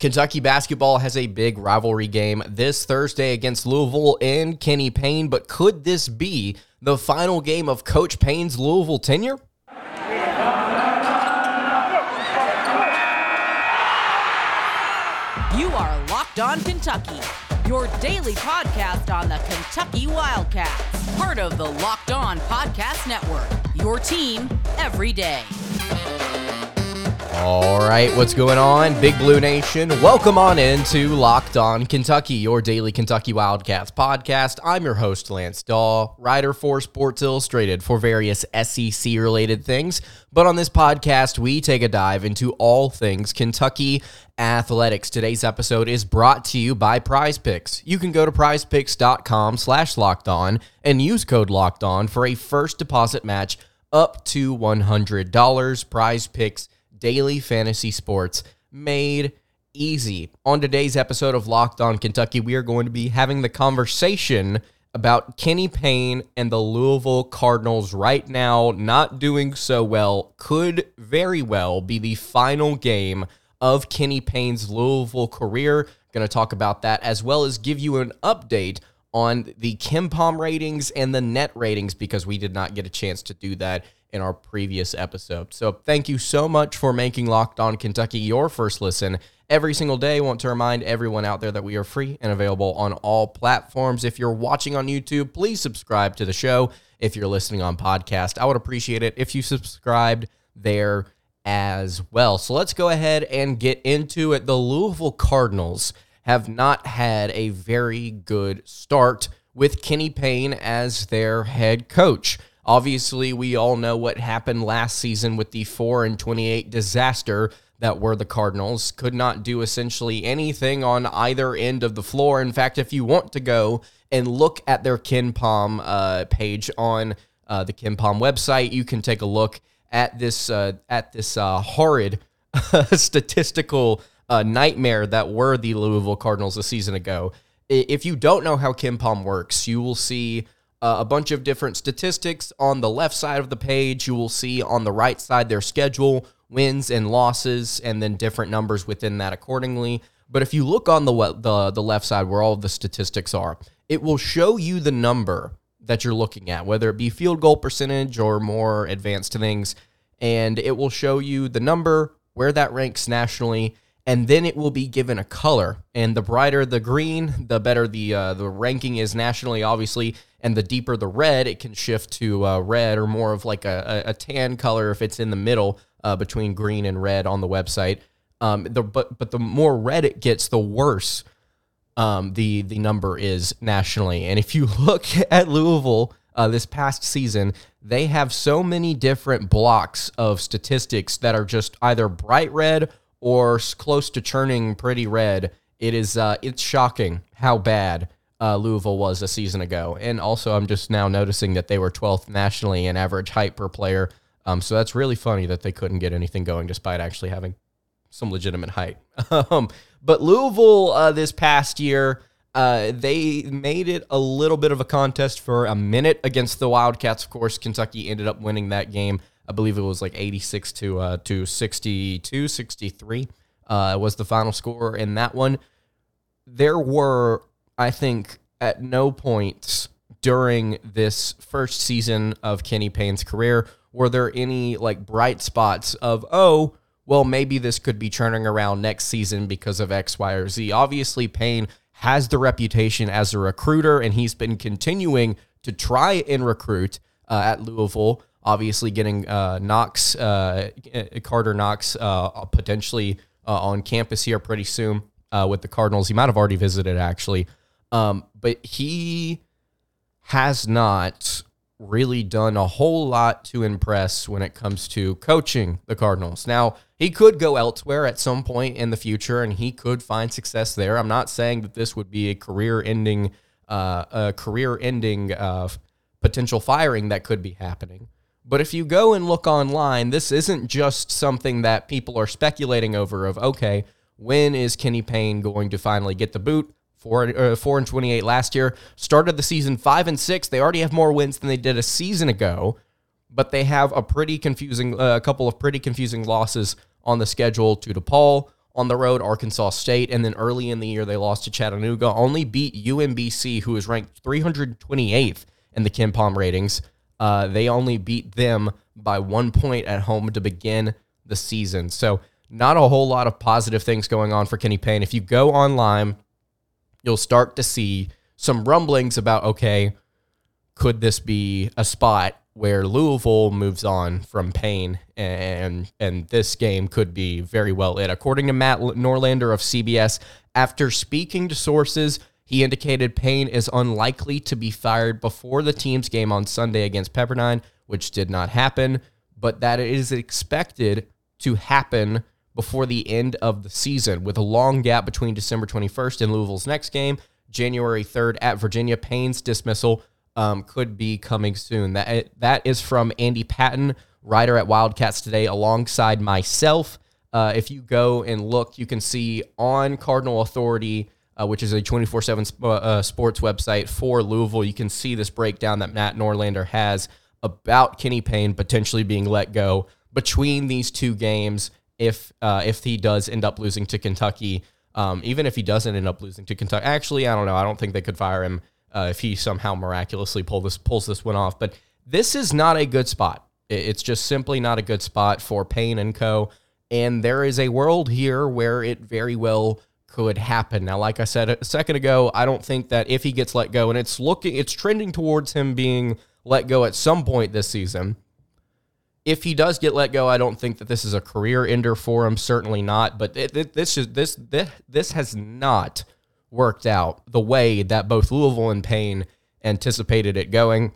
Kentucky basketball has a big rivalry game this Thursday against Louisville and Kenny Payne, but could this be the final game of Coach Payne's Louisville tenure? You are Locked On Kentucky, your daily podcast on the Kentucky Wildcats, part of the Locked On Podcast Network, your team every day. All right, what's going on, Big Blue Nation? Welcome on into Locked On Kentucky, your daily Kentucky Wildcats podcast. I'm your host, Lance Dawe, writer for Sports Illustrated for various SEC related things. But on this podcast, we take a dive into all things Kentucky athletics. Today's episode is brought to you by PrizePicks. You can go to prizepicks.com slash locked on and use code locked on for a first deposit match up to $100. PrizePicks daily fantasy sports made easy. On today's episode of Locked On Kentucky, we are going to be having the conversation about Kenny Payne and the Louisville Cardinals right now not doing so well could very well be the final game of Kenny Payne's Louisville career. Going to talk about that as well as give you an update on the KenPom ratings and the net ratings because we did not get a chance to do that in our previous episode. So thank you so much for making Locked On Kentucky your first listen every single day. I want to remind everyone out there that we are free and available on all platforms. If you're watching on YouTube, please subscribe to the show. If you're listening on podcast, I would appreciate it if you subscribed there as well. So let's go ahead and get into it. The Louisville Cardinals have not had a very good start with Kenny Payne as their head coach. Obviously, we all know what happened last season with the 4 and 28 disaster that were the Cardinals. Could not do essentially anything on either end of the floor. In fact, if you want to go and look at their KenPom uh, page on uh, the KenPom website, you can take a look at this uh, at this uh, horrid statistical uh, nightmare that were the Louisville Cardinals a season ago. If you don't know how KenPom works, you will see uh, a bunch of different statistics on the left side of the page. You will see on the right side their schedule, wins and losses, and then different numbers within that accordingly. But if you look on the the the left side where all the statistics are, it will show you the number that you're looking at, whether it be field goal percentage or more advanced things, and it will show you the number where that ranks nationally and then it will be given a color. And the brighter the green, the better the uh, the ranking is nationally, obviously. And the deeper the red, it can shift to uh, red or more of like a, a, tan color if it's in the middle uh, between green and red on the website. Um, the but but the more red it gets, the worse um, the the number is nationally. And if you look at Louisville uh, this past season, they have so many different blocks of statistics that are just either bright red or close to churning pretty red. It is uh, it's shocking how bad uh, Louisville was a season ago. And also, I'm just now noticing that they were 12th nationally in average height per player. Um, so that's really funny that they couldn't get anything going despite actually having some legitimate height. um, but Louisville uh, this past year, uh, they made it a little bit of a contest for a minute against the Wildcats. Of course, Kentucky ended up winning that game. I believe it was like 86 to uh, to 62, 63 uh, was the final score in that one. There were, I think, at no point during this first season of Kenny Payne's career were there any like bright spots of oh well maybe this could be turning around next season because of X, Y, or Z. Obviously, Payne has the reputation as a recruiter, and he's been continuing to try and recruit uh, at Louisville obviously getting uh, Knox, uh, Carter Knox, uh, potentially uh, on campus here pretty soon uh, with the Cardinals. He might have already visited actually, um, but he has not really done a whole lot to impress when it comes to coaching the Cardinals. Now, he could go elsewhere at some point in the future and he could find success there. I'm not saying that this would be a career ending uh, a career ending uh, potential firing that could be happening. But if you go and look online, this isn't just something that people are speculating over of, okay, when is Kenny Payne going to finally get the boot? Four, uh, four and 28 last year. Started the season five and six. They already have more wins than they did a season ago, but they have a pretty confusing, uh, a couple of pretty confusing losses on the schedule to DePaul, on the road, Arkansas State, and then early in the year they lost to Chattanooga. Only beat UMBC, who is ranked 328th in the KenPom ratings. Uh, they only beat them by one point at home to begin the season. So not a whole lot of positive things going on for Kenny Payne. If you go online, you'll start to see some rumblings about okay, could this be a spot where Louisville moves on from Payne and and this game could be very well it. According to Matt Norlander of CBS, after speaking to sources, he indicated Payne is unlikely to be fired before the team's game on Sunday against Pepperdine, which did not happen, but that it is expected to happen before the end of the season with a long gap between December 21st and Louisville's next game, January 3rd at Virginia. Payne's dismissal um, could be coming soon. That that is from Andy Patton, writer at Wildcats Today, alongside myself. Uh, if you go and look, you can see on Cardinal Authority, uh, which is a 24 7 uh, sports website for Louisville, you can see this breakdown that Matt Norlander has about Kenny Payne potentially being let go between these two games if uh, if he does end up losing to Kentucky. Um, even if he doesn't end up losing to Kentucky, actually, I don't know. I don't think they could fire him uh, if he somehow miraculously pull this pulls this one off. But this is not a good spot. It's just simply not a good spot for Payne and Co. And there is a world here where it very well could happen. Now, like I said a second ago, I don't think that if he gets let go, and it's looking, it's trending towards him being let go at some point this season. If he does get let go, I don't think that this is a career ender for him. Certainly not. But it, it, this is this this this has not worked out the way that both Louisville and Payne anticipated it going.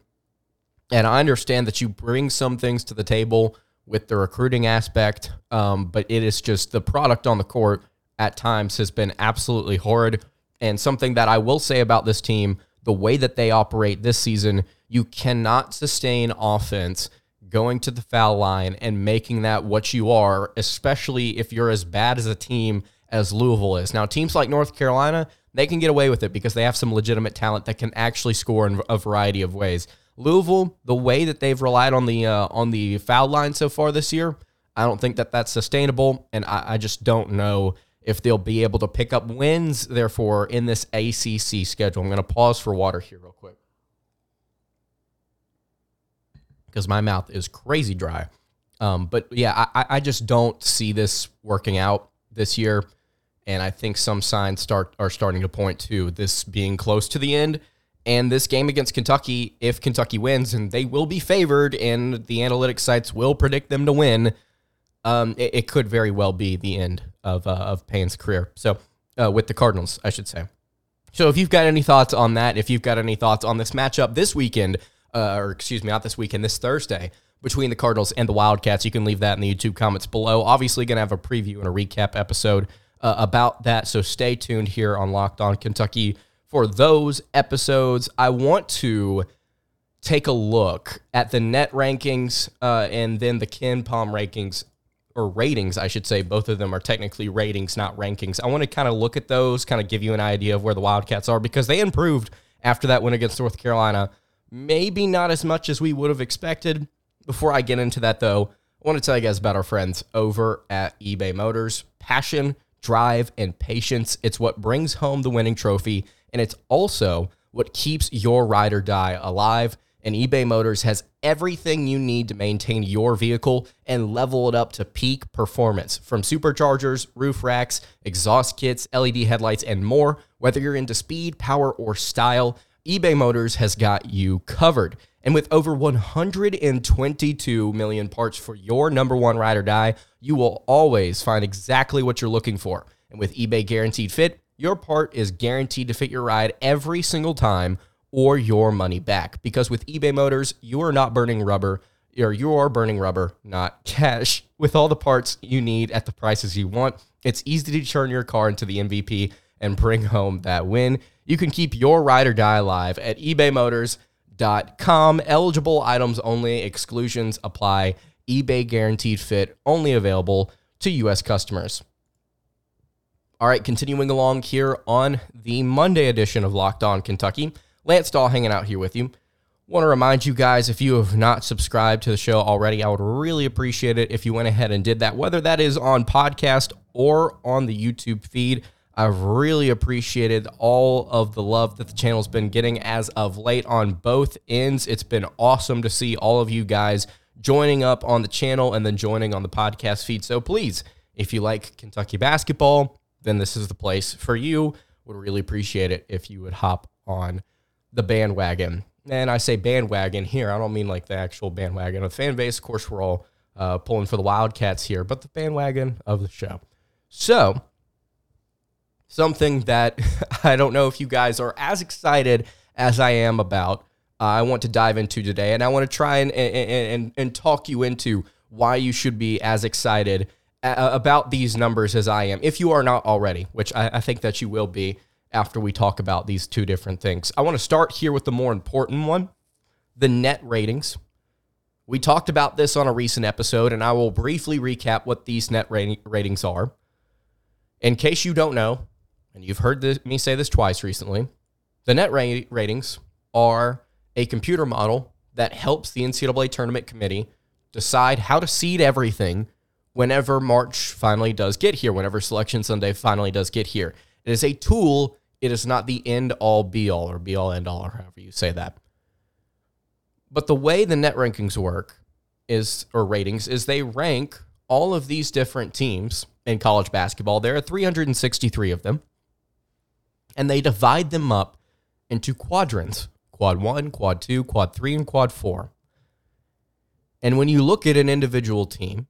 And I understand that you bring some things to the table with the recruiting aspect, um, but it is just the product on the court at times has been absolutely horrid. And something that I will say about this team, the way that they operate this season, you cannot sustain offense going to the foul line and making that what you are, especially if you're as bad as a team as Louisville is. Now, teams like North Carolina, they can get away with it because they have some legitimate talent that can actually score in a variety of ways. Louisville, the way that they've relied on the uh, on the foul line so far this year, I don't think that that's sustainable, and I, I just don't know if they'll be able to pick up wins. Therefore, in this ACC schedule, I'm going to pause for water here real quick because my mouth is crazy dry. Um, but yeah, I, I just don't see this working out this year and I think some signs start are starting to point to this being close to the end. And this game against Kentucky, if Kentucky wins, and they will be favored, and the analytics sites will predict them to win, um, it, it, could very well be the end of uh, of Payne's career. So, uh, with the Cardinals, I should say. So, if you've got any thoughts on that, if you've got any thoughts on this matchup this weekend, uh, or excuse me, not this weekend, this Thursday between the Cardinals and the Wildcats, you can leave that in the YouTube comments below. Obviously, going to have a preview and a recap episode uh, about that. So stay tuned here on Locked On Kentucky for those episodes. I want to take a look at the net rankings uh, and then the KenPom rankings or ratings, I should say. Both of them are technically ratings, not rankings. I want to kind of look at those, kind of give you an idea of where the Wildcats are because they improved after that win against North Carolina. Maybe not as much as we would have expected. Before I get into that, though, I want to tell you guys about our friends over at eBay Motors. Passion drive, and patience. It's what brings home the winning trophy, and it's also what keeps your ride or die alive. And eBay Motors has everything you need to maintain your vehicle and level it up to peak performance from superchargers, roof racks, exhaust kits, LED headlights, and more. Whether you're into speed, power, or style, eBay Motors has got you covered. And with over 122 million parts for your number one ride or die, you will always find exactly what you're looking for. And with eBay Guaranteed Fit, your part is guaranteed to fit your ride every single time or your money back. Because with eBay Motors, you are not burning rubber, or you are burning rubber, not cash. With all the parts you need at the prices you want, it's easy to turn your car into the MVP and bring home that win. You can keep your ride or die alive at eBay Motors eBay.com. Eligible items only, exclusions apply. eBay guaranteed fit only available to U.S. customers. All right, continuing along here on the Monday edition of Locked On Kentucky. Lance Dawe hanging out here with you. Want to remind you guys if you have not subscribed to the show already, I would really appreciate it if you went ahead and did that, whether that is on podcast or on the YouTube feed. I've really appreciated all of the love that the channel's been getting as of late on both ends. It's been awesome to see all of you guys joining up on the channel and then joining on the podcast feed. So please, if you like Kentucky basketball, then this is the place for you. Would really appreciate it if you would hop on the bandwagon and I say bandwagon here, I don't mean like the actual bandwagon of the fan base. Of course, we're all uh, pulling for the Wildcats here, but the bandwagon of the show. So, something that I don't know if you guys are as excited as I am about, uh, I want to dive into today, and I want to try and, and, and, and talk you into why you should be as excited uh, about these numbers as I am, if you are not already, which I, I think that you will be after we talk about these two different things. I want to start here with the more important one the net ratings. We talked about this on a recent episode, and I will briefly recap what these net ratings are. In case you don't know, and you've heard this, me say this twice recently, the net ratings are a computer model that helps the NCAA tournament committee decide how to seed everything whenever March finally does get here, whenever Selection Sunday finally does get here. It is a tool it is not the end all be all or be all end all or however you say that. But the way the net rankings work is or ratings is they rank all of these different teams in college basketball. There are 363 of them. And they divide them up into quadrants quad one, quad two, quad three, and quad four. And when you look at an individual team,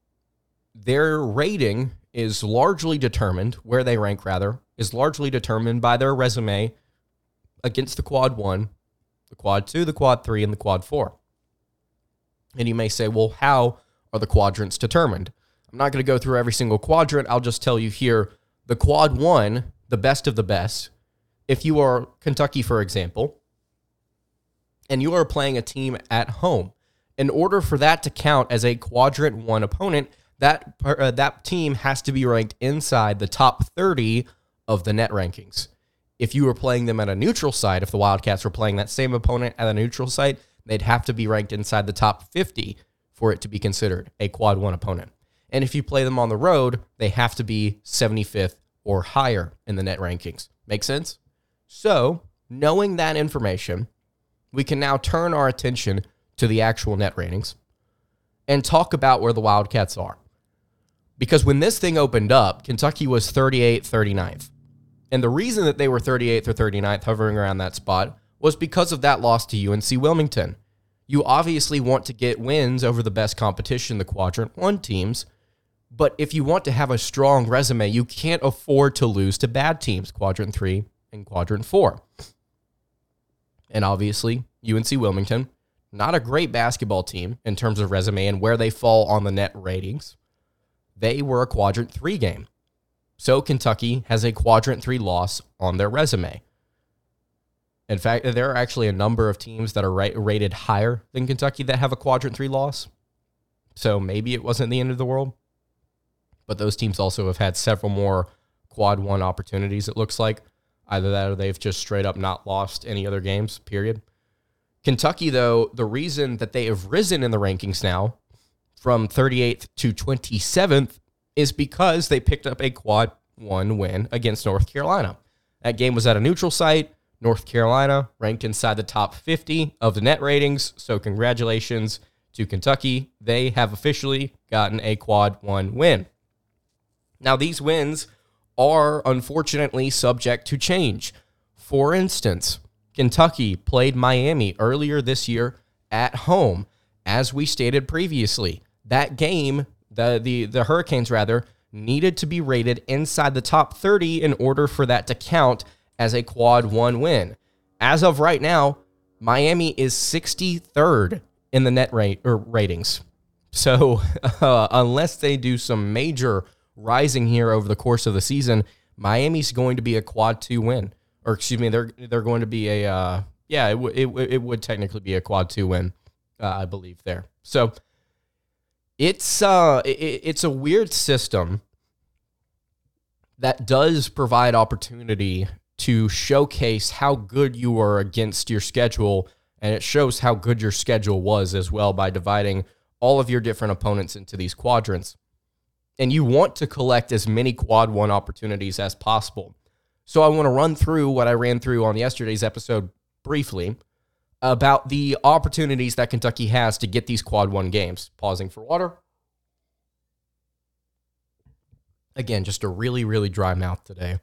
their rating is largely determined, where they rank rather, is largely determined by their resume against the quad one, the quad two, the quad three, and the quad four. And you may say, well, how are the quadrants determined? I'm not going to go through every single quadrant. I'll just tell you here the quad one, the best of the best. If you are Kentucky, for example, and you are playing a team at home, in order for that to count as a quadrant one opponent, that uh, that team has to be ranked inside the top 30 of the net rankings. If you were playing them at a neutral site, if the Wildcats were playing that same opponent at a neutral site, they'd have to be ranked inside the top 50 for it to be considered a quad one opponent. And if you play them on the road, they have to be 75th or higher in the net rankings. Make sense? So, knowing that information, we can now turn our attention to the actual net ratings and talk about where the Wildcats are. Because when this thing opened up, Kentucky was 38th, 39th. And the reason that they were 38th or 39th, hovering around that spot, was because of that loss to UNC Wilmington. You obviously want to get wins over the best competition, the Quadrant 1 teams. But if you want to have a strong resume, you can't afford to lose to bad teams, Quadrant 3 in quadrant four. And obviously, UNC Wilmington, not a great basketball team in terms of resume and where they fall on the net ratings. They were a quadrant three game. So Kentucky has a quadrant three loss on their resume. In fact, there are actually a number of teams that are rated higher than Kentucky that have a quadrant three loss. So maybe it wasn't the end of the world. But those teams also have had several more quad one opportunities, it looks like, Either that or they've just straight up not lost any other games, period. Kentucky, though, the reason that they have risen in the rankings now from 38th to 27th is because they picked up a quad one win against North Carolina. That game was at a neutral site. North Carolina ranked inside the top 50 of the net ratings. So, congratulations to Kentucky. They have officially gotten a quad one win. Now, these wins are unfortunately subject to change. For instance, Kentucky played Miami earlier this year at home, as we stated previously that game, the the the Hurricanes rather needed to be rated inside the top 30 in order for that to count as a quad one win. As of right now, Miami is 63rd in the net rate or ratings. So uh, unless they do some major rising here over the course of the season, Miami's going to be a quad two win, or excuse me, they're they're going to be a uh, yeah, it, w- it, it would technically be a quad two win, uh, I believe there. So it's uh it, it's a weird system that does provide opportunity to showcase how good you are against your schedule And it shows how good your schedule was as well by dividing all of your different opponents into these quadrants. And you want to collect as many quad one opportunities as possible. So I want to run through what I ran through on yesterday's episode briefly about the opportunities that Kentucky has to get these quad one games. Pausing for water. Again, just a really, really dry mouth today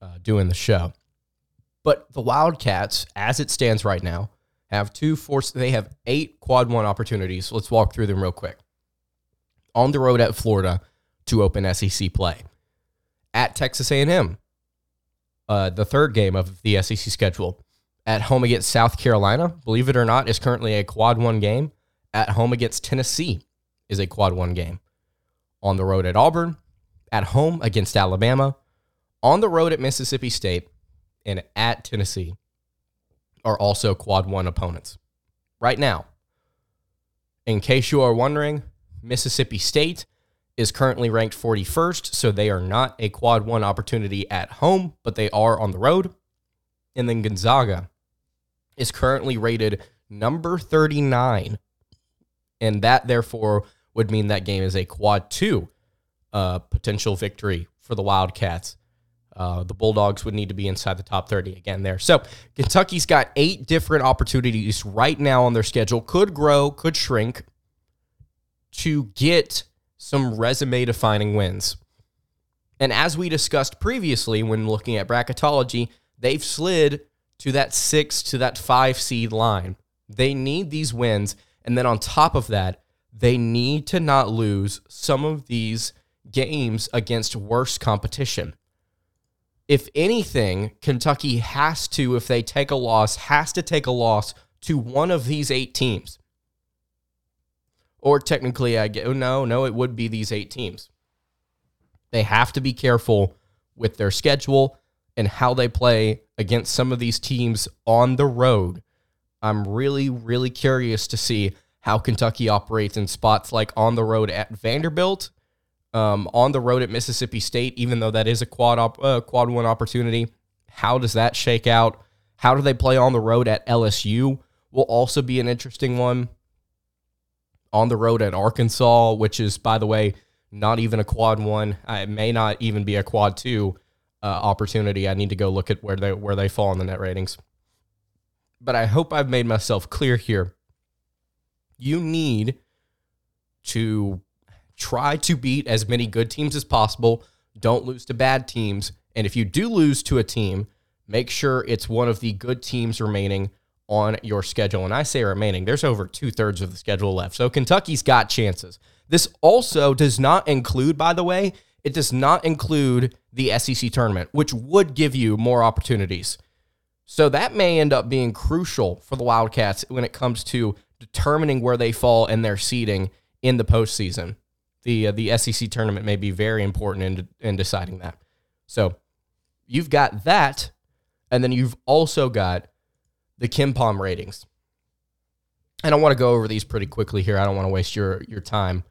uh, doing the show. But the Wildcats, as it stands right now, have two force. They have eight quad one opportunities. Let's walk through them real quick. On the road at Florida to open SEC play. At Texas A&M, uh, the third game of the SEC schedule. At home against South Carolina, believe it or not, is currently a quad one game. At home against Tennessee is a quad one game. On the road at Auburn, at home against Alabama, on the road at Mississippi State, and at Tennessee are also quad one opponents. Right now, in case you are wondering, Mississippi State is currently ranked 41st, so they are not a quad one opportunity at home, but they are on the road. And then Gonzaga is currently rated number 39, and that therefore would mean that game is a quad two uh, potential victory for the Wildcats. Uh, the Bulldogs would need to be inside the top 30 again there. So Kentucky's got eight different opportunities right now on their schedule. Could grow, could shrink to get some resume defining wins. And as we discussed previously when looking at bracketology, they've slid to that six to that five seed line. They need these wins. And then on top of that, they need to not lose some of these games against worse competition. If anything, Kentucky has to, if they take a loss, has to take a loss to one of these eight teams. Or technically, I get, no, no, it would be these eight teams. They have to be careful with their schedule and how they play against some of these teams on the road. I'm really, really curious to see how Kentucky operates in spots like on the road at Vanderbilt um, on the road at Mississippi State, even though that is a quad op, uh, quad one opportunity. How does that shake out? How do they play on the road at LSU? Will also be an interesting one. On the road at Arkansas, which is, by the way, not even a quad one. It may not even be a quad two uh, opportunity. I need to go look at where they where they fall in the net ratings. But I hope I've made myself clear here. You need to try to beat as many good teams as possible. Don't lose to bad teams. And if you do lose to a team, make sure it's one of the good teams remaining on your schedule. And I say remaining, there's over two thirds of the schedule left. So Kentucky's got chances. This also does not include, by the way, it does not include the SEC tournament, which would give you more opportunities. So that may end up being crucial for the Wildcats when it comes to determining where they fall in their seeding in the postseason the uh, the SEC tournament may be very important in in deciding that. So you've got that, and then you've also got the KenPom ratings. And I want to go over these pretty quickly here. I don't want to waste your your time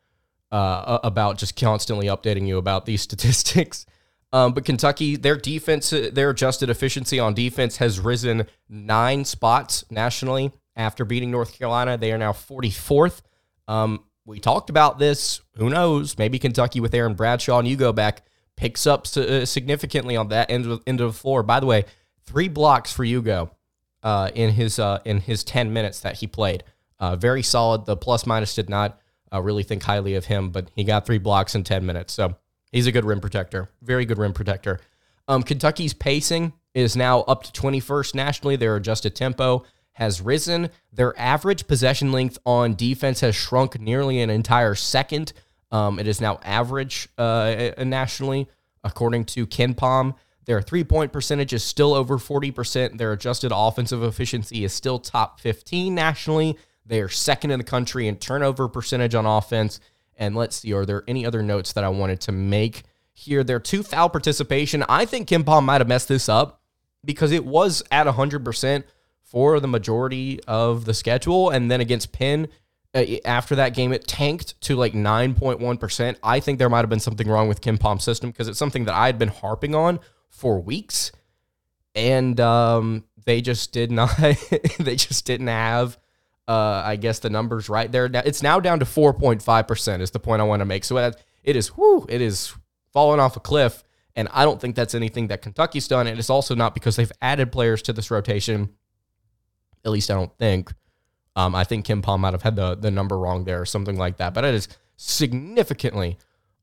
uh, about just constantly updating you about these statistics. Um, but Kentucky, their defense, their adjusted efficiency on defense has risen nine spots nationally after beating North Carolina. They are now 44th. Um, we talked about this. Who knows? Maybe Kentucky with Aaron Bradshaw and you go back picks up uh, significantly on that end of, end of the floor. By the way, three blocks for Hugo uh, in his uh, in his ten minutes that he played. Uh, very solid. The plus minus did not uh, really think highly of him, but he got three blocks in ten minutes, so he's a good rim protector. Very good rim protector. Um, Kentucky's pacing is now up to 21st nationally. Their adjusted tempo has risen. Their average possession length on defense has shrunk nearly an entire second. Um, it is now average uh, nationally, according to KenPom. Their three point percentage is still over 40%. Their adjusted offensive efficiency is still top 15 nationally. They are second in the country in turnover percentage on offense. And let's see, are there any other notes that I wanted to make here? Their two foul participation. I think KenPom might have messed this up because it was at 100% for the majority of the schedule. And then against Penn, uh, after that game, it tanked to like 9.1%. I think there might have been something wrong with KenPom's system because it's something that I had been harping on for weeks. And um, they just did not. they just didn't have. Uh, I guess the numbers right there. Now It's now down to 4.5 percent. Is the point I want to make. So it is. Whoo! It is falling off a cliff. And I don't think that's anything that Kentucky's done. And it's also not because they've added players to this rotation. At least I don't think. Um, I think KenPom might have had the, the number wrong there or something like that. But it is significantly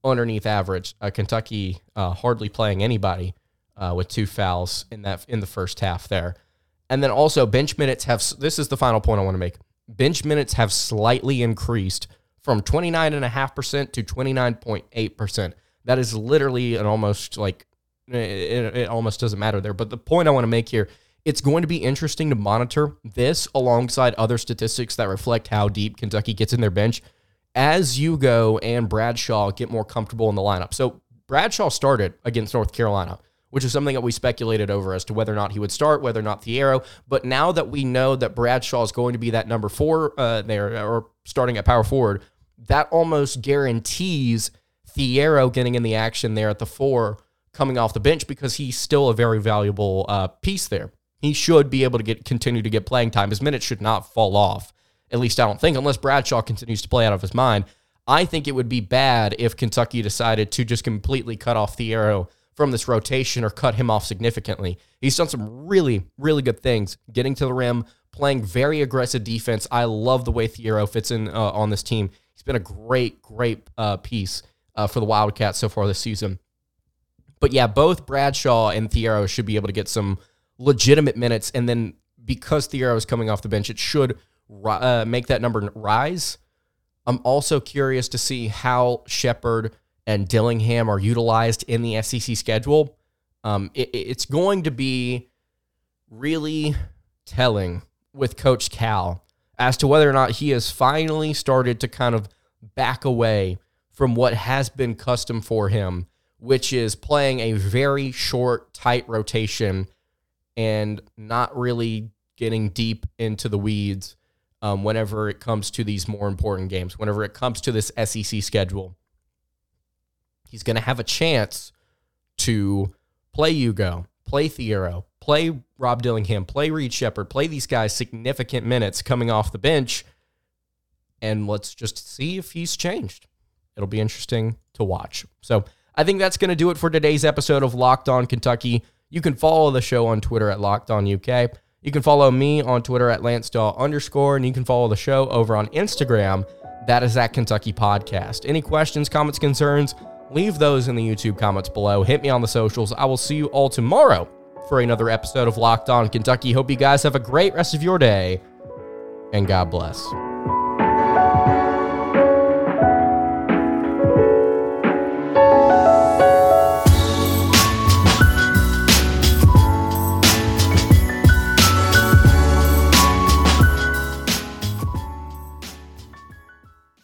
underneath average. Uh, Kentucky uh, hardly playing anybody uh, with two fouls in that in the first half there. And then also bench minutes have this is the final point I want to make. Bench minutes have slightly increased from 29.5% to 29.8%. That is literally an almost like it, it almost doesn't matter there. But the point I want to make here, it's going to be interesting to monitor this alongside other statistics that reflect how deep Kentucky gets in their bench as you go and Bradshaw get more comfortable in the lineup. So Bradshaw started against North Carolina, which is something that we speculated over as to whether or not he would start, whether or not Thiero. But now that we know that Bradshaw is going to be that number four uh, there, or starting at power forward, that almost guarantees Thiero getting in the action there at the four coming off the bench because he's still a very valuable uh, piece there. He should be able to get continue to get playing time. His minutes should not fall off. At least I don't think, unless Bradshaw continues to play out of his mind. I think it would be bad if Kentucky decided to just completely cut off Thiero from this rotation or cut him off significantly. He's done some really, really good things, getting to the rim, playing very aggressive defense. I love the way Thiero fits in uh, on this team. He's been a great, great uh, piece uh, for the Wildcats so far this season. But yeah, both Bradshaw and Thiero should be able to get some legitimate minutes. And then because Thiero is coming off the bench, it should uh, make that number rise. I'm also curious to see how Sheppard and Dillingham are utilized in the SEC schedule. Um, it, it's going to be really telling with Coach Cal as to whether or not he has finally started to kind of back away from what has been custom for him, which is playing a very short, tight rotation and not really getting deep into the weeds um, whenever it comes to these more important games, whenever it comes to this SEC schedule. He's going to have a chance to play Hugo, play Thiero, play Rob Dillingham, play Reed Sheppard, play these guys significant minutes coming off the bench. And let's just see if he's changed it'll be interesting to watch. So I think that's going to do it for today's episode of Locked On Kentucky. You can follow the show on Twitter at Locked On UK. You can follow me on Twitter at Lance Dawe underscore, and you can follow the show over on Instagram. That is at Kentucky Podcast. Any questions, comments, concerns, leave those in the YouTube comments below. Hit me on the socials. I will see you all tomorrow for another episode of Locked On Kentucky. Hope you guys have a great rest of your day, and God bless.